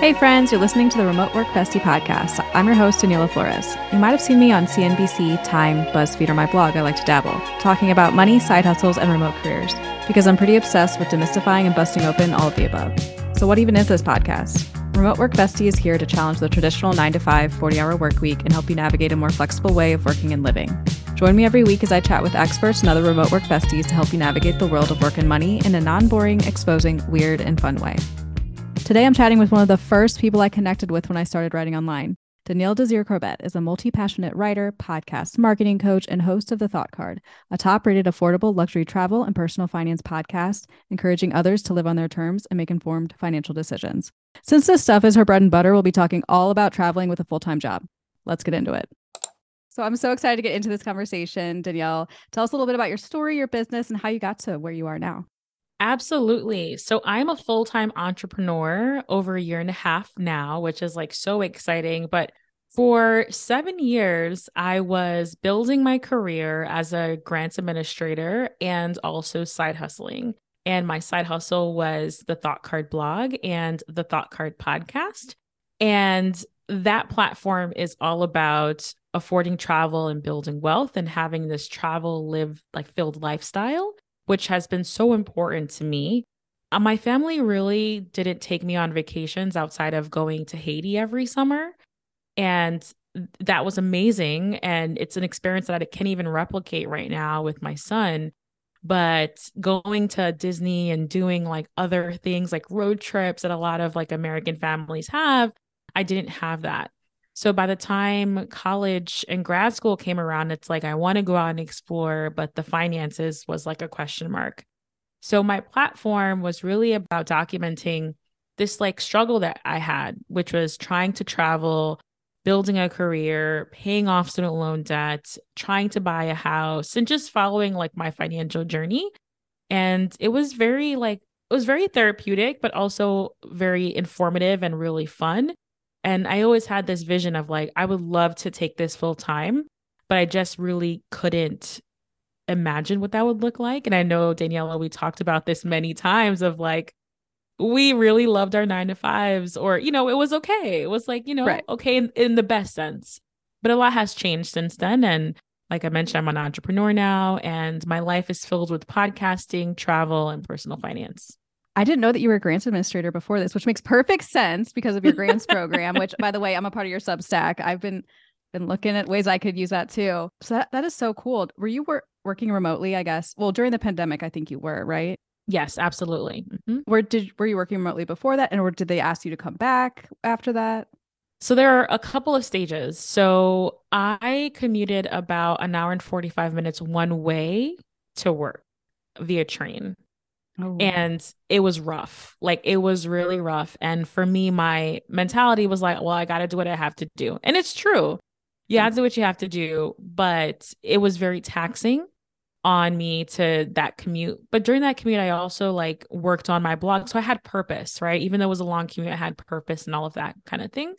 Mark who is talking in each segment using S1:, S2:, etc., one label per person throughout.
S1: Hey, friends, you're listening to the Remote Work Bestie podcast. I'm your host, Daniela Flores. You might have seen me on CNBC, Time, BuzzFeed, or my blog, I Like to Dabble, talking about money, side hustles, and remote careers, because I'm pretty obsessed with demystifying and busting open all of the above. So, what even is this podcast? Remote Work Bestie is here to challenge the traditional 9 to 5, 40 hour work week and help you navigate a more flexible way of working and living. Join me every week as I chat with experts and other remote work besties to help you navigate the world of work and money in a non boring, exposing, weird, and fun way. Today, I'm chatting with one of the first people I connected with when I started writing online. Danielle Desir Corbett is a multi passionate writer, podcast, marketing coach, and host of The Thought Card, a top rated affordable luxury travel and personal finance podcast, encouraging others to live on their terms and make informed financial decisions. Since this stuff is her bread and butter, we'll be talking all about traveling with a full time job. Let's get into it. So I'm so excited to get into this conversation. Danielle, tell us a little bit about your story, your business, and how you got to where you are now.
S2: Absolutely. So I'm a full time entrepreneur over a year and a half now, which is like so exciting. But for seven years, I was building my career as a grants administrator and also side hustling. And my side hustle was the Thought Card blog and the Thought Card podcast. And that platform is all about affording travel and building wealth and having this travel live like filled lifestyle which has been so important to me. Uh, my family really didn't take me on vacations outside of going to Haiti every summer. And that was amazing. And it's an experience that I can't even replicate right now with my son. But going to Disney and doing like other things like road trips that a lot of like American families have, I didn't have that. So by the time college and grad school came around, it's like I want to go out and explore, but the finances was like a question mark. So my platform was really about documenting this like struggle that I had, which was trying to travel, building a career, paying off student loan debt, trying to buy a house, and just following like my financial journey. And it was very like it was very therapeutic, but also very informative and really fun. And I always had this vision of like, I would love to take this full time, but I just really couldn't imagine what that would look like. And I know, Daniela, we talked about this many times of like, we really loved our nine to fives, or, you know, it was okay. It was like, you know, right. okay in, in the best sense. But a lot has changed since then. And like I mentioned, I'm an entrepreneur now, and my life is filled with podcasting, travel, and personal finance.
S1: I didn't know that you were a grants administrator before this, which makes perfect sense because of your grants program, which by the way, I'm a part of your Substack. I've been been looking at ways I could use that too. So that, that is so cool. Were you wor- working remotely, I guess? Well, during the pandemic, I think you were, right?
S2: Yes, absolutely. Mm-hmm.
S1: Where did were you working remotely before that and or did they ask you to come back after that?
S2: So there are a couple of stages. So I commuted about an hour and 45 minutes one way to work via train. Oh. And it was rough. Like it was really rough. And for me, my mentality was like, well, I got to do what I have to do. And it's true. You have to do what you have to do. But it was very taxing on me to that commute. But during that commute, I also like worked on my blog. So I had purpose, right? Even though it was a long commute, I had purpose and all of that kind of thing.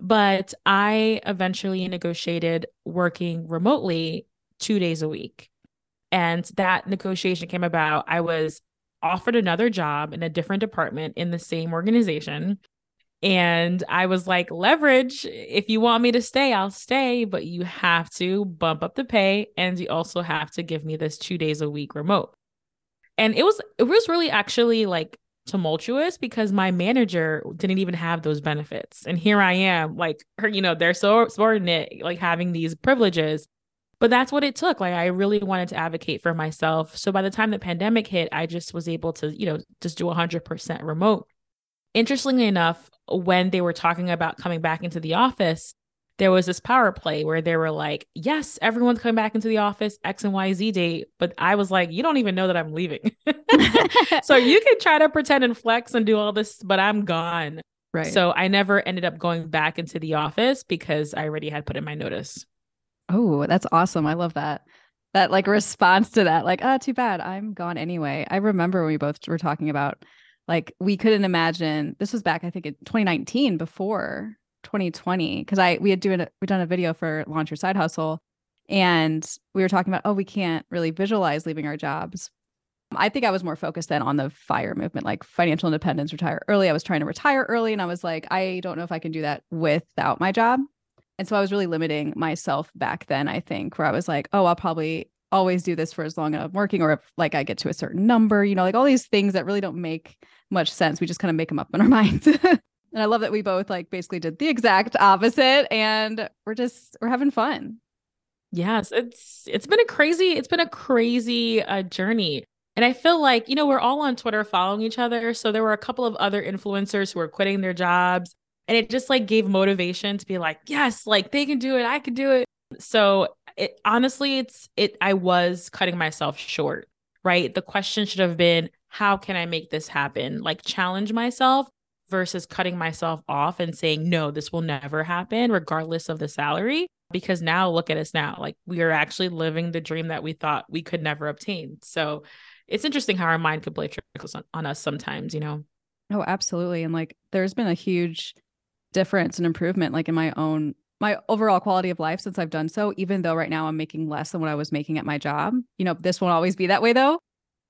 S2: But I eventually negotiated working remotely two days a week. And that negotiation came about. I was offered another job in a different department in the same organization. And I was like, leverage, if you want me to stay, I'll stay, but you have to bump up the pay and you also have to give me this two days a week remote. And it was it was really actually like tumultuous because my manager didn't even have those benefits. And here I am, like her, you know, they're so subordinate, like having these privileges but that's what it took like i really wanted to advocate for myself. So by the time the pandemic hit i just was able to you know just do 100% remote. Interestingly enough when they were talking about coming back into the office there was this power play where they were like yes everyone's coming back into the office x and y z date. But i was like you don't even know that i'm leaving. So you can try to pretend and flex and do all this but i'm gone. Right. So i never ended up going back into the office because i already had put in my notice
S1: Oh, that's awesome. I love that. That like response to that, like, ah, oh, too bad. I'm gone anyway. I remember when we both were talking about like we couldn't imagine this was back, I think in 2019 before 2020. Cause I we had doing we done a video for Launch Your Side Hustle and we were talking about, oh, we can't really visualize leaving our jobs I think I was more focused then on the fire movement, like financial independence, retire early. I was trying to retire early and I was like, I don't know if I can do that without my job. And so I was really limiting myself back then, I think, where I was like, oh, I'll probably always do this for as long as I'm working, or if like I get to a certain number, you know, like all these things that really don't make much sense. We just kind of make them up in our minds. and I love that we both like basically did the exact opposite and we're just we're having fun.
S2: Yes, it's it's been a crazy it's been a crazy uh, journey. And I feel like, you know, we're all on Twitter following each other, so there were a couple of other influencers who were quitting their jobs and it just like gave motivation to be like, yes, like they can do it, I can do it. So it honestly it's it I was cutting myself short, right? The question should have been how can I make this happen? Like challenge myself versus cutting myself off and saying no, this will never happen regardless of the salary because now look at us now. Like we are actually living the dream that we thought we could never obtain. So it's interesting how our mind could play tricks on, on us sometimes, you know.
S1: Oh, absolutely. And like there's been a huge difference and improvement like in my own my overall quality of life since I've done so, even though right now I'm making less than what I was making at my job. You know, this won't always be that way though.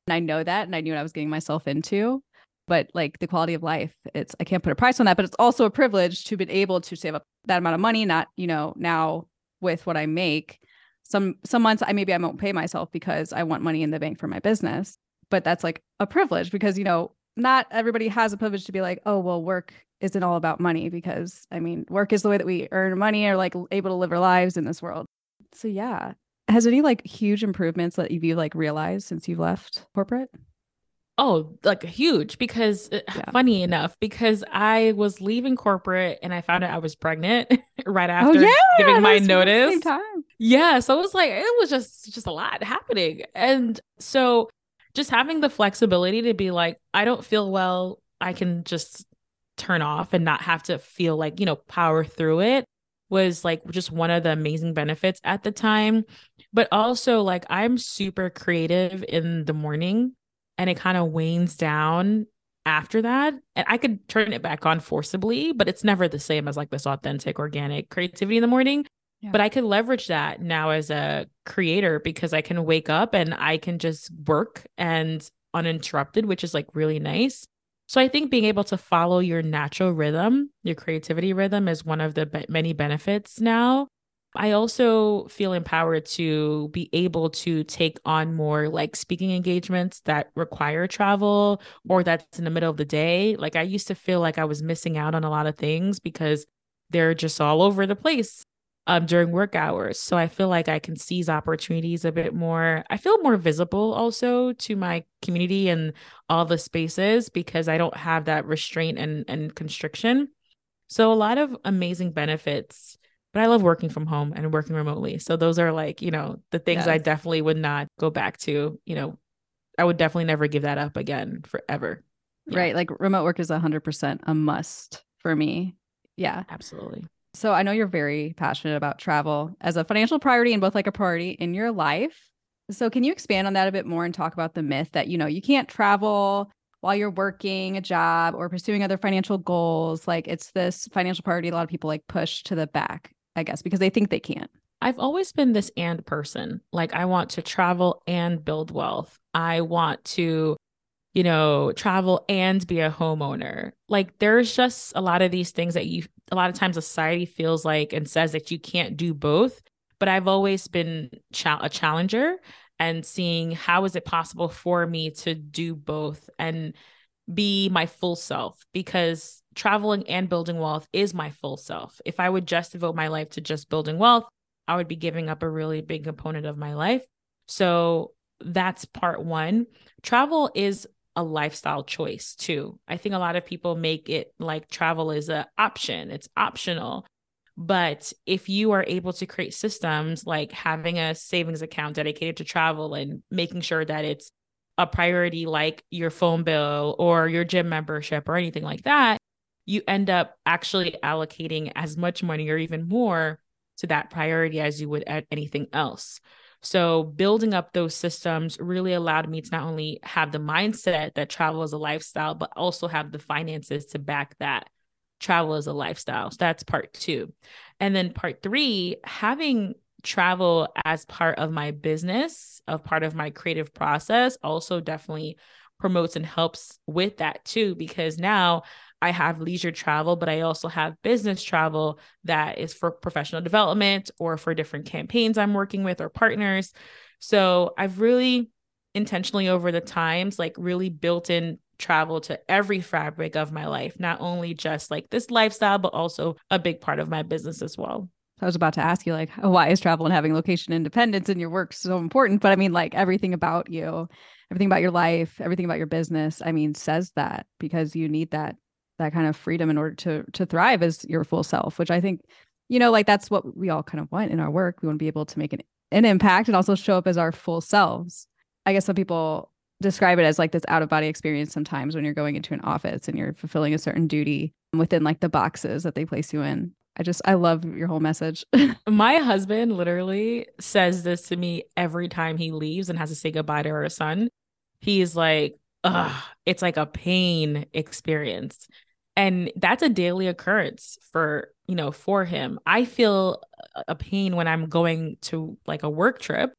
S1: And I know that and I knew what I was getting myself into. But like the quality of life, it's I can't put a price on that, but it's also a privilege to be able to save up that amount of money, not, you know, now with what I make. Some some months I maybe I won't pay myself because I want money in the bank for my business. But that's like a privilege because, you know, not everybody has a privilege to be like, oh, well, work isn't all about money because I mean, work is the way that we earn money or like able to live our lives in this world. So yeah. Has any like huge improvements that you've like realized since you've left corporate?
S2: Oh, like huge because uh, yeah. funny enough, because I was leaving corporate and I found out I was pregnant right oh, after oh, yeah, giving my notice. Yeah. So it was like, it was just, just a lot happening. And so just having the flexibility to be like, I don't feel well. I can just turn off and not have to feel like, you know, power through it was like just one of the amazing benefits at the time. But also, like, I'm super creative in the morning and it kind of wanes down after that. And I could turn it back on forcibly, but it's never the same as like this authentic, organic creativity in the morning. Yeah. But I could leverage that now as a creator because I can wake up and I can just work and uninterrupted, which is like really nice. So I think being able to follow your natural rhythm, your creativity rhythm is one of the be- many benefits now. I also feel empowered to be able to take on more like speaking engagements that require travel or that's in the middle of the day. Like I used to feel like I was missing out on a lot of things because they're just all over the place um, during work hours. So I feel like I can seize opportunities a bit more. I feel more visible also to my community and all the spaces because I don't have that restraint and, and constriction. So a lot of amazing benefits. But I love working from home and working remotely. So those are like, you know, the things yes. I definitely would not go back to. You know, I would definitely never give that up again forever.
S1: Yeah. Right. Like remote work is 100% a must for me. Yeah.
S2: Absolutely.
S1: So I know you're very passionate about travel as a financial priority and both like a priority in your life. So can you expand on that a bit more and talk about the myth that, you know, you can't travel while you're working a job or pursuing other financial goals? Like it's this financial priority a lot of people like push to the back, I guess, because they think they can't.
S2: I've always been this and person. Like I want to travel and build wealth. I want to you know, travel and be a homeowner. Like there's just a lot of these things that you a lot of times society feels like and says that you can't do both, but I've always been a challenger and seeing how is it possible for me to do both and be my full self because traveling and building wealth is my full self. If I would just devote my life to just building wealth, I would be giving up a really big component of my life. So that's part 1. Travel is a lifestyle choice too. I think a lot of people make it like travel is an option, it's optional. But if you are able to create systems like having a savings account dedicated to travel and making sure that it's a priority like your phone bill or your gym membership or anything like that, you end up actually allocating as much money or even more to that priority as you would at anything else. So building up those systems really allowed me to not only have the mindset that travel is a lifestyle, but also have the finances to back that travel is a lifestyle. So that's part two. And then part three, having travel as part of my business, of part of my creative process, also definitely promotes and helps with that too, because now I have leisure travel, but I also have business travel that is for professional development or for different campaigns I'm working with or partners. So I've really intentionally over the times, like really built in travel to every fabric of my life, not only just like this lifestyle, but also a big part of my business as well.
S1: I was about to ask you, like, why is travel and having location independence in your work so important? But I mean, like, everything about you, everything about your life, everything about your business, I mean, says that because you need that that kind of freedom in order to to thrive as your full self, which I think, you know, like that's what we all kind of want in our work. We want to be able to make an, an impact and also show up as our full selves. I guess some people describe it as like this out of body experience sometimes when you're going into an office and you're fulfilling a certain duty within like the boxes that they place you in. I just I love your whole message.
S2: My husband literally says this to me every time he leaves and has to say goodbye to our son. He's like, "Ugh, it's like a pain experience." And that's a daily occurrence for, you know, for him. I feel a pain when I'm going to like a work trip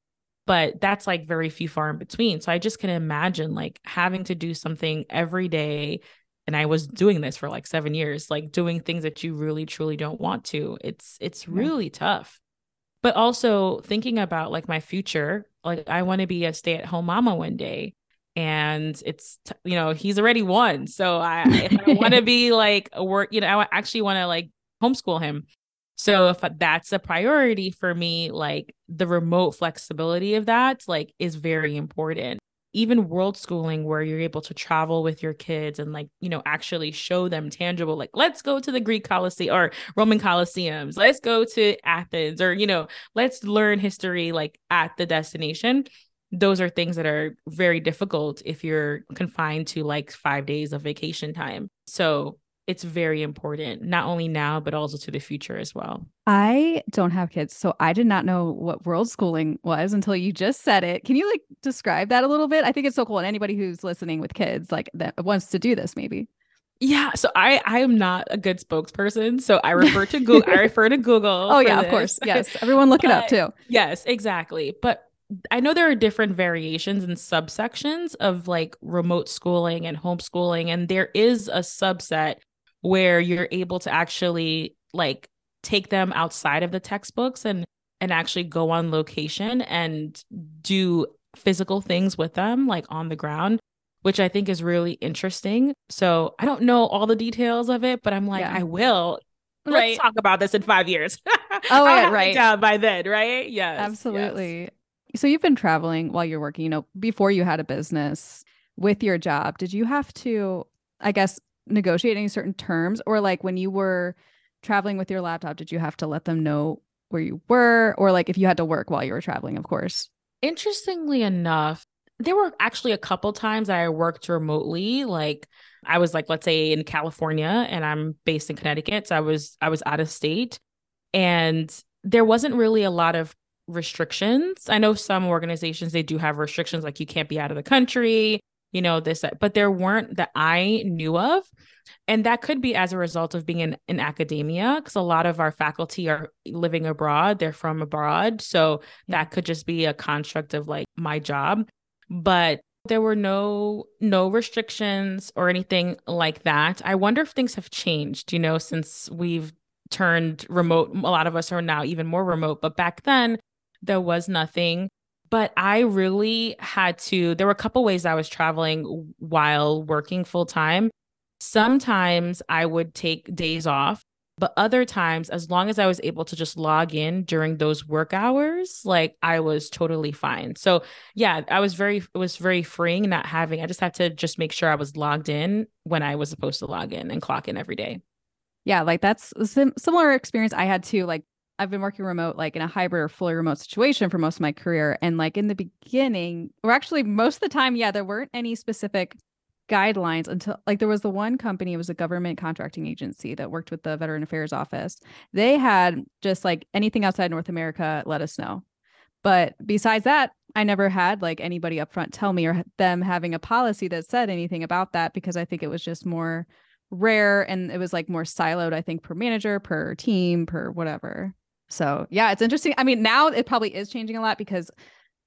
S2: but that's like very few far in between. So I just can imagine like having to do something every day. And I was doing this for like seven years, like doing things that you really truly don't want to. It's it's really yeah. tough. But also thinking about like my future, like I want to be a stay-at-home mama one day and it's you know he's already won so i, I want to be like a work you know i actually want to like homeschool him so if that's a priority for me, like the remote flexibility of that, like is very important. Even world schooling where you're able to travel with your kids and like, you know, actually show them tangible, like, let's go to the Greek Colosseum or Roman Colosseums, let's go to Athens, or, you know, let's learn history like at the destination. Those are things that are very difficult if you're confined to like five days of vacation time. So it's very important, not only now, but also to the future as well.
S1: I don't have kids, so I did not know what world schooling was until you just said it. Can you like describe that a little bit? I think it's so cool. And anybody who's listening with kids, like that wants to do this, maybe.
S2: Yeah, so I I am not a good spokesperson, so I refer to Google. I refer to Google.
S1: oh yeah, this. of course. Yes, everyone look but, it up too.
S2: Yes, exactly. But I know there are different variations and subsections of like remote schooling and homeschooling, and there is a subset where you're able to actually like take them outside of the textbooks and and actually go on location and do physical things with them like on the ground which i think is really interesting so i don't know all the details of it but i'm like yeah. i will let's right. talk about this in five years
S1: oh yeah, right
S2: by then right yes
S1: absolutely yes. So you've been traveling while you're working you know before you had a business with your job. Did you have to i guess negotiate any certain terms? Or like when you were traveling with your laptop did you have to let them know where you were? Or like if you had to work while you were traveling of course.
S2: Interestingly enough there were actually a couple times I worked remotely. Like I was like let's say in California and I'm based in Connecticut so I was I was out of state. And there wasn't really a lot of restrictions. I know some organizations they do have restrictions like you can't be out of the country, you know, this, but there weren't that I knew of. And that could be as a result of being in, in academia, because a lot of our faculty are living abroad, they're from abroad. So that could just be a construct of like my job. But there were no no restrictions or anything like that. I wonder if things have changed, you know, since we've turned remote. A lot of us are now even more remote, but back then there was nothing but I really had to. There were a couple ways I was traveling while working full time. Sometimes I would take days off, but other times, as long as I was able to just log in during those work hours, like I was totally fine. So yeah, I was very, it was very freeing not having, I just had to just make sure I was logged in when I was supposed to log in and clock in every day.
S1: Yeah, like that's a sim- similar experience I had too. Like I've been working remote, like in a hybrid or fully remote situation for most of my career. And like in the beginning, or actually most of the time, yeah, there weren't any specific guidelines until like there was the one company, it was a government contracting agency that worked with the Veteran Affairs Office. They had just like anything outside North America, let us know. But besides that, I never had like anybody up front tell me or them having a policy that said anything about that because I think it was just more rare and it was like more siloed, I think, per manager, per team, per whatever. So, yeah, it's interesting. I mean, now it probably is changing a lot because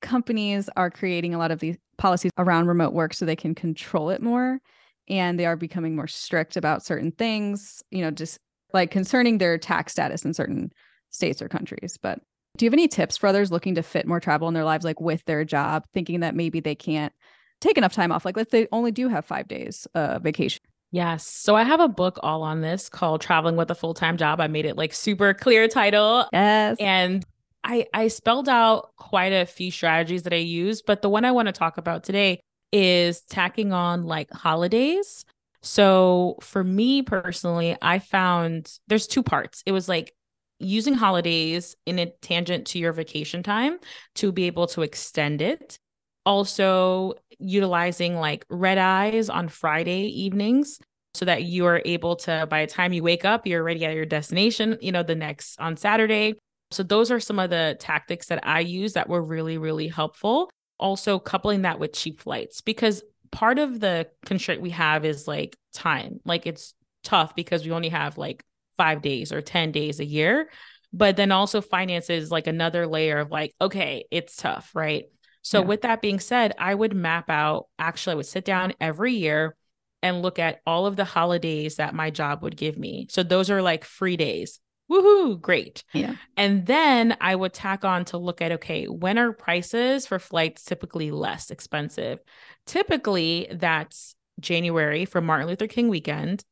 S1: companies are creating a lot of these policies around remote work so they can control it more and they are becoming more strict about certain things, you know, just like concerning their tax status in certain states or countries. But do you have any tips for others looking to fit more travel in their lives, like with their job, thinking that maybe they can't take enough time off? Like, let's they only do have five days uh, vacation.
S2: Yes. So I have a book all on this called Traveling with a Full Time Job. I made it like super clear title.
S1: Yes.
S2: And I, I spelled out quite a few strategies that I use, but the one I want to talk about today is tacking on like holidays. So for me personally, I found there's two parts. It was like using holidays in a tangent to your vacation time to be able to extend it. Also, utilizing like red eyes on Friday evenings so that you are able to, by the time you wake up, you're already at your destination, you know, the next on Saturday. So, those are some of the tactics that I use that were really, really helpful. Also, coupling that with cheap flights because part of the constraint we have is like time. Like, it's tough because we only have like five days or 10 days a year. But then also finances like another layer of like, okay, it's tough, right? So yeah. with that being said, I would map out, actually, I would sit down every year and look at all of the holidays that my job would give me. So those are like free days. Woohoo, great.
S1: Yeah.
S2: And then I would tack on to look at okay, when are prices for flights typically less expensive? Typically, that's January for Martin Luther King weekend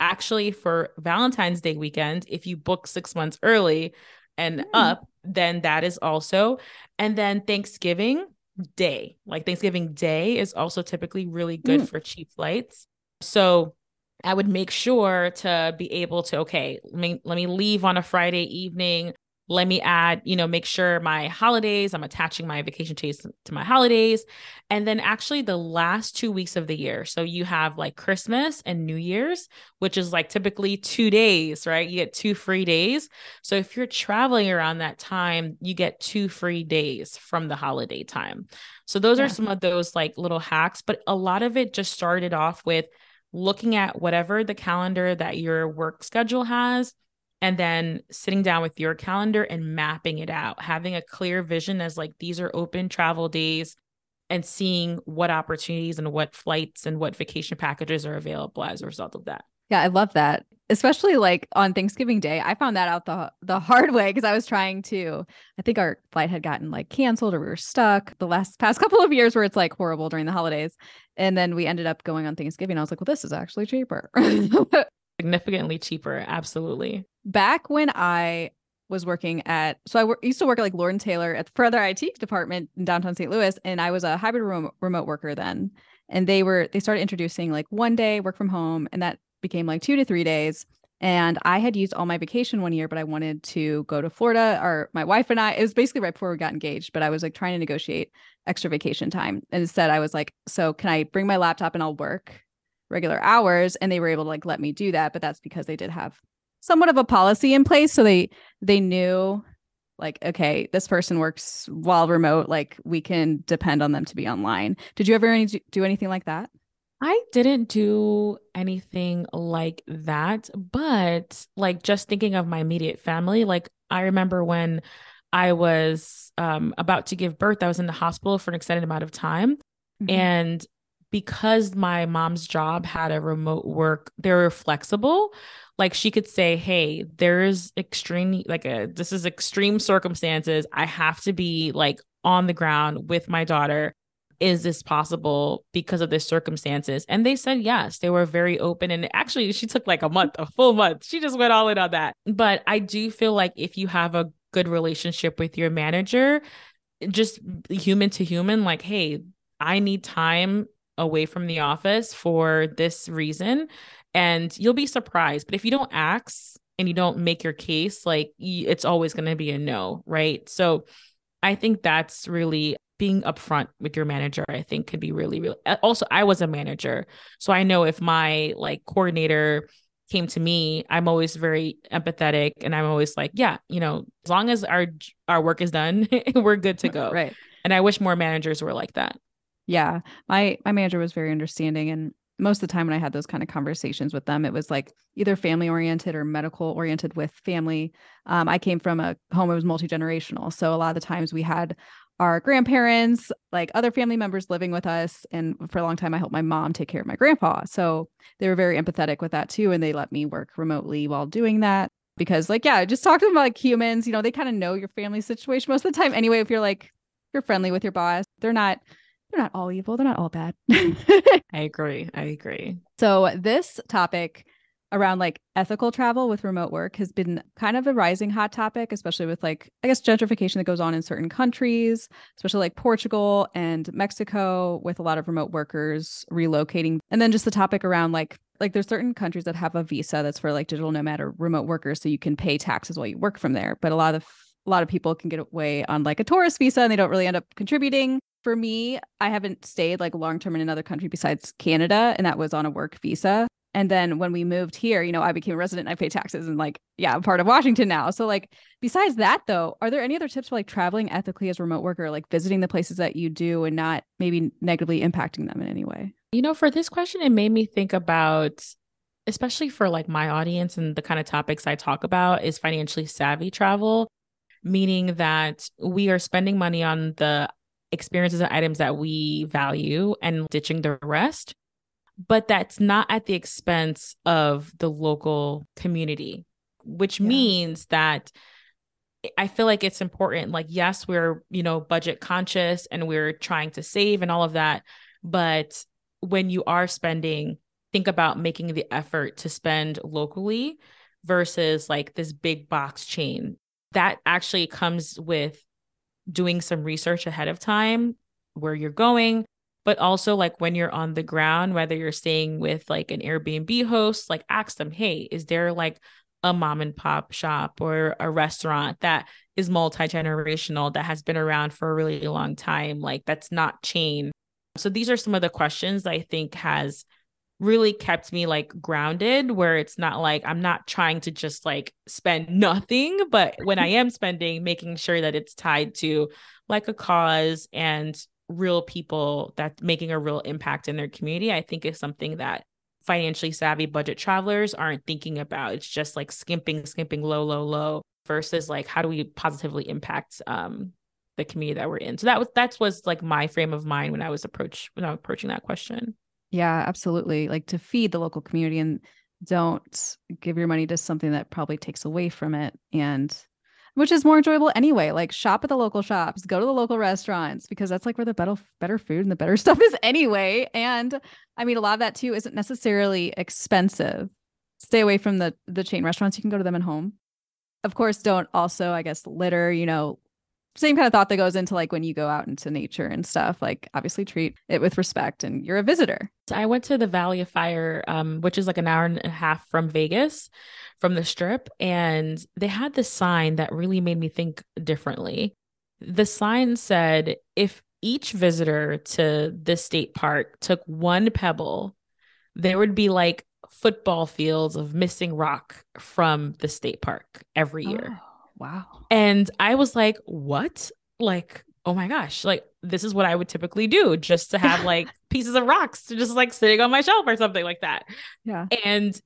S2: actually for Valentine's Day weekend, if you book six months early and mm. up, then that is also. And then Thanksgiving Day, like Thanksgiving Day is also typically really good mm. for cheap flights. So I would make sure to be able to, okay, let me, let me leave on a Friday evening let me add, you know, make sure my holidays, I'm attaching my vacation days to my holidays. And then actually the last two weeks of the year. So you have like Christmas and New Year's, which is like typically two days, right? You get two free days. So if you're traveling around that time, you get two free days from the holiday time. So those yeah. are some of those like little hacks, but a lot of it just started off with looking at whatever the calendar that your work schedule has and then sitting down with your calendar and mapping it out, having a clear vision as like these are open travel days and seeing what opportunities and what flights and what vacation packages are available as a result of that.
S1: Yeah, I love that. Especially like on Thanksgiving Day, I found that out the the hard way because I was trying to. I think our flight had gotten like canceled or we were stuck the last past couple of years where it's like horrible during the holidays, and then we ended up going on Thanksgiving. I was like, well, this is actually cheaper.
S2: Significantly cheaper, absolutely
S1: back when I was working at so I w- used to work at like and Taylor at the further IT department in downtown St. Louis, and I was a hybrid remote, remote worker then. And they were they started introducing like one day work from home, and that became like two to three days. And I had used all my vacation one year, but I wanted to go to Florida. Or my wife and I, it was basically right before we got engaged, but I was like trying to negotiate extra vacation time. And instead, I was like, so can I bring my laptop and I'll work regular hours? And they were able to like let me do that. But that's because they did have somewhat of a policy in place so they they knew like okay this person works while remote like we can depend on them to be online did you ever any, do anything like that
S2: i didn't do anything like that but like just thinking of my immediate family like i remember when i was um, about to give birth i was in the hospital for an extended amount of time mm-hmm. and because my mom's job had a remote work they were flexible. Like she could say hey there's extreme like a this is extreme circumstances. I have to be like on the ground with my daughter. Is this possible because of the circumstances? And they said yes. They were very open. And actually she took like a month a full month. She just went all in on that. But i do feel like if you have a good relationship with your manager just human to human like hey i need time away from the office for this reason and you'll be surprised. But if you don't ask and you don't make your case, like it's always going to be a no, right? So I think that's really being upfront with your manager, I think could be really, really. Also, I was a manager. So I know if my like coordinator came to me, I'm always very empathetic and I'm always like, yeah, you know, as long as our our work is done, we're good to go.
S1: Right.
S2: And I wish more managers were like that.
S1: Yeah. My my manager was very understanding and most of the time when I had those kind of conversations with them, it was like either family oriented or medical oriented with family. Um, I came from a home that was multi generational. So a lot of the times we had our grandparents, like other family members living with us. And for a long time, I helped my mom take care of my grandpa. So they were very empathetic with that too. And they let me work remotely while doing that because, like, yeah, just talk to them like humans. You know, they kind of know your family situation most of the time anyway. If you're like, you're friendly with your boss, they're not they're not all evil. They're not all bad.
S2: I agree. I agree.
S1: So this topic around like ethical travel with remote work has been kind of a rising hot topic, especially with like, I guess, gentrification that goes on in certain countries, especially like Portugal and Mexico, with a lot of remote workers relocating. And then just the topic around like, like there's certain countries that have a visa that's for like digital nomad or remote workers. So you can pay taxes while you work from there. But a lot of a lot of people can get away on like a tourist visa and they don't really end up contributing for me, I haven't stayed like long term in another country besides Canada, and that was on a work visa. And then when we moved here, you know, I became a resident and I pay taxes and like, yeah, I'm part of Washington now. So like besides that though, are there any other tips for like traveling ethically as a remote worker, like visiting the places that you do and not maybe negatively impacting them in any way?
S2: You know, for this question, it made me think about especially for like my audience and the kind of topics I talk about is financially savvy travel, meaning that we are spending money on the experiences and items that we value and ditching the rest. But that's not at the expense of the local community, which yeah. means that I feel like it's important. Like, yes, we're, you know, budget conscious and we're trying to save and all of that. But when you are spending, think about making the effort to spend locally versus like this big box chain. That actually comes with doing some research ahead of time where you're going but also like when you're on the ground whether you're staying with like an airbnb host like ask them hey is there like a mom and pop shop or a restaurant that is multi-generational that has been around for a really long time like that's not chain? So these are some of the questions i think has really kept me like grounded where it's not like I'm not trying to just like spend nothing, but when I am spending, making sure that it's tied to like a cause and real people that making a real impact in their community, I think is something that financially savvy budget travelers aren't thinking about. It's just like skimping, skimping low, low, low versus like how do we positively impact um the community that we're in. So that was that's was like my frame of mind when I was approach when I was approaching that question.
S1: Yeah, absolutely. Like to feed the local community and don't give your money to something that probably takes away from it and which is more enjoyable anyway. Like shop at the local shops, go to the local restaurants because that's like where the better better food and the better stuff is anyway. And I mean a lot of that too isn't necessarily expensive. Stay away from the the chain restaurants. You can go to them at home. Of course, don't also, I guess, litter, you know, same kind of thought that goes into like when you go out into nature and stuff like obviously treat it with respect and you're a visitor.
S2: I went to the valley of fire um, which is like an hour and a half from vegas from the strip and they had this sign that really made me think differently. The sign said if each visitor to this state park took one pebble there would be like football fields of missing rock from the state park every year. Oh
S1: Wow.
S2: And I was like, what? Like, oh my gosh, like this is what I would typically do just to have like pieces of rocks to just like sitting on my shelf or something like that.
S1: Yeah.
S2: And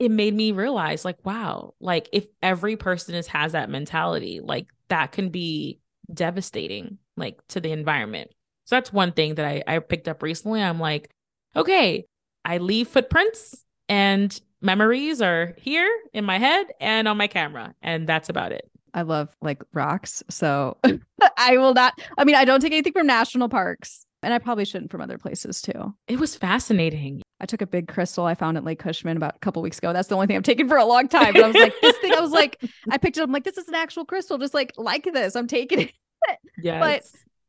S2: it made me realize like, wow, like if every person is has that mentality, like that can be devastating like to the environment. So that's one thing that I, I picked up recently. I'm like, okay, I leave footprints and memories are here in my head and on my camera. And that's about it.
S1: I love like rocks. So I will not, I mean, I don't take anything from national parks and I probably shouldn't from other places too.
S2: It was fascinating.
S1: I took a big crystal I found at Lake Cushman about a couple weeks ago. That's the only thing I've taken for a long time. But I was like, this thing, I was like, I picked it up. I'm like, this is an actual crystal. Just like, like this. I'm taking it.
S2: Yeah.
S1: But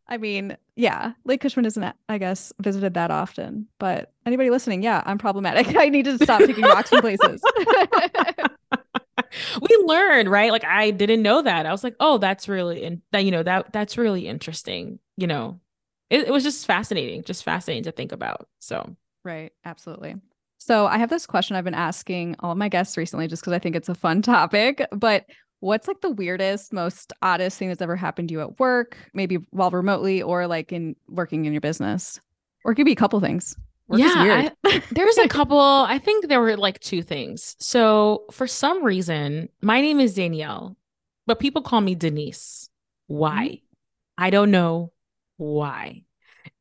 S1: I mean, yeah, Lake Cushman isn't, I guess, visited that often. But anybody listening, yeah, I'm problematic. I need to stop taking rocks from places.
S2: We learned, right? Like I didn't know that. I was like, oh, that's really and that you know that that's really interesting. You know, it, it was just fascinating, just fascinating to think about. So
S1: right, absolutely. So I have this question I've been asking all of my guests recently, just because I think it's a fun topic. But what's like the weirdest, most oddest thing that's ever happened to you at work, maybe while remotely or like in working in your business, or it could be a couple things. Work
S2: yeah, I, there's a couple. I think there were like two things. So for some reason, my name is Danielle, but people call me Denise. Why? Mm-hmm. I don't know why.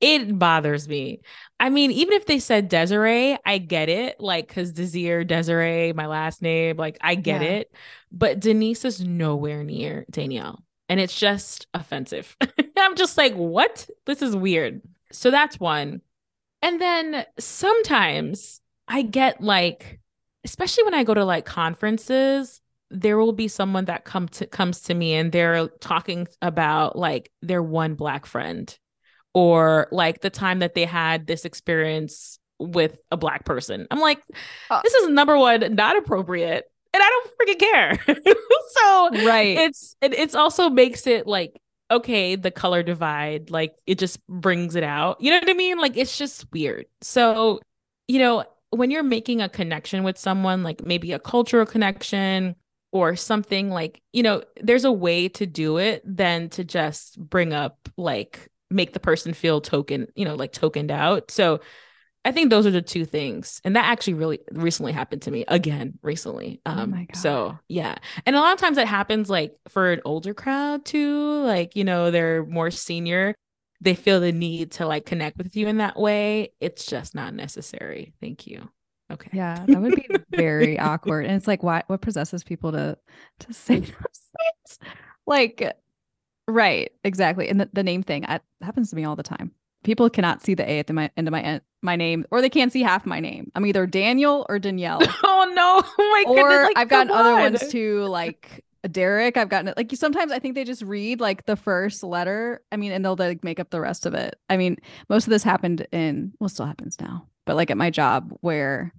S2: It bothers me. I mean, even if they said Desiree, I get it. Like, because Desir, Desiree, my last name, like, I get yeah. it. But Denise is nowhere near Danielle. And it's just offensive. I'm just like, what? This is weird. So that's one. And then sometimes I get like, especially when I go to like conferences, there will be someone that come to comes to me and they're talking about like their one black friend or like the time that they had this experience with a black person. I'm like, uh, this is number one, not appropriate. And I don't freaking care. so
S1: right.
S2: It's it it's also makes it like, okay, the color divide, like it just brings it out. You know what I mean? Like it's just weird. So, you know, when you're making a connection with someone, like maybe a cultural connection or something like, you know, there's a way to do it than to just bring up like make the person feel token, you know, like tokened out. So I think those are the two things. And that actually really recently happened to me again recently. Oh um oh so yeah. And a lot of times that happens like for an older crowd too, like, you know, they're more senior. They feel the need to like connect with you in that way. It's just not necessary. Thank you. Okay.
S1: Yeah, that would be very awkward. And it's like, why? What possesses people to to say those things? Like, Right, exactly. And the, the name thing I, happens to me all the time. People cannot see the A at the my, end of my my name, or they can't see half my name. I'm either Daniel or Danielle.
S2: oh no! Oh my
S1: or goodness! Like, I've gotten on. other ones too, like Derek. I've gotten. Like sometimes I think they just read like the first letter. I mean, and they'll like make up the rest of it. I mean, most of this happened in well, still happens now, but like at my job where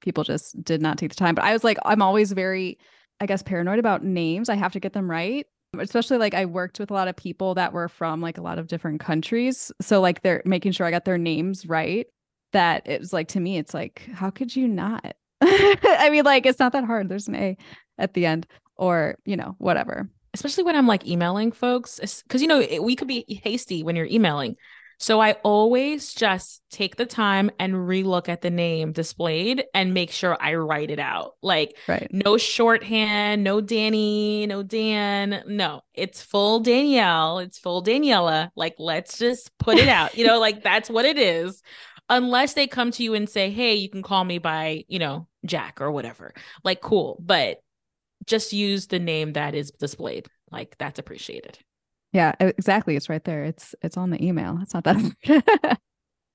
S1: people just did not take the time. But I was like, I'm always very, I guess, paranoid about names. I have to get them right especially like I worked with a lot of people that were from like a lot of different countries. So like they're making sure I got their names right. That it was like to me, it's like, how could you not? I mean, like it's not that hard. There's an A at the end, or you know, whatever.
S2: Especially when I'm like emailing folks, because you know, we could be hasty when you're emailing. So I always just take the time and relook at the name displayed and make sure I write it out. Like
S1: right.
S2: no shorthand, no Danny, no Dan. No, it's full Danielle, it's full Daniela. Like let's just put it out. you know, like that's what it is. Unless they come to you and say, "Hey, you can call me by, you know, Jack or whatever." Like cool, but just use the name that is displayed. Like that's appreciated.
S1: Yeah, exactly. It's right there. It's it's on the email. It's not that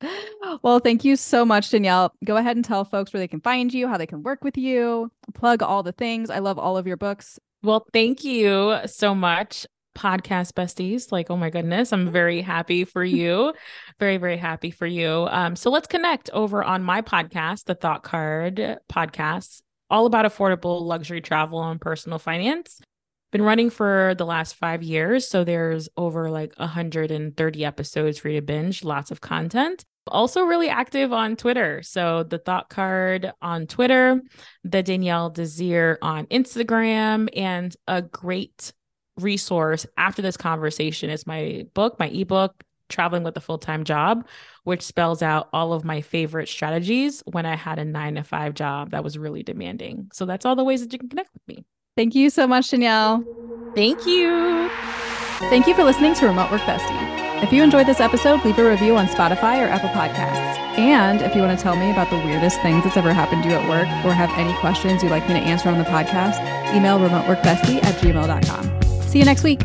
S1: well, thank you so much, Danielle. Go ahead and tell folks where they can find you, how they can work with you, plug all the things. I love all of your books.
S2: Well, thank you so much, podcast besties. Like, oh my goodness, I'm very happy for you. very, very happy for you. Um, so let's connect over on my podcast, the Thought Card podcast, all about affordable luxury travel and personal finance been running for the last five years. So there's over like 130 episodes for you to binge, lots of content. Also, really active on Twitter. So the Thought Card on Twitter, the Danielle Desir on Instagram, and a great resource after this conversation is my book, my ebook, Traveling with a Full Time Job, which spells out all of my favorite strategies when I had a nine to five job that was really demanding. So that's all the ways that you can connect with me.
S1: Thank you so much, Danielle.
S2: Thank you.
S1: Thank you for listening to Remote Work Bestie. If you enjoyed this episode, leave a review on Spotify or Apple Podcasts. And if you want to tell me about the weirdest things that's ever happened to you at work or have any questions you'd like me to answer on the podcast, email remoteworkbestie at gmail.com. See you next week.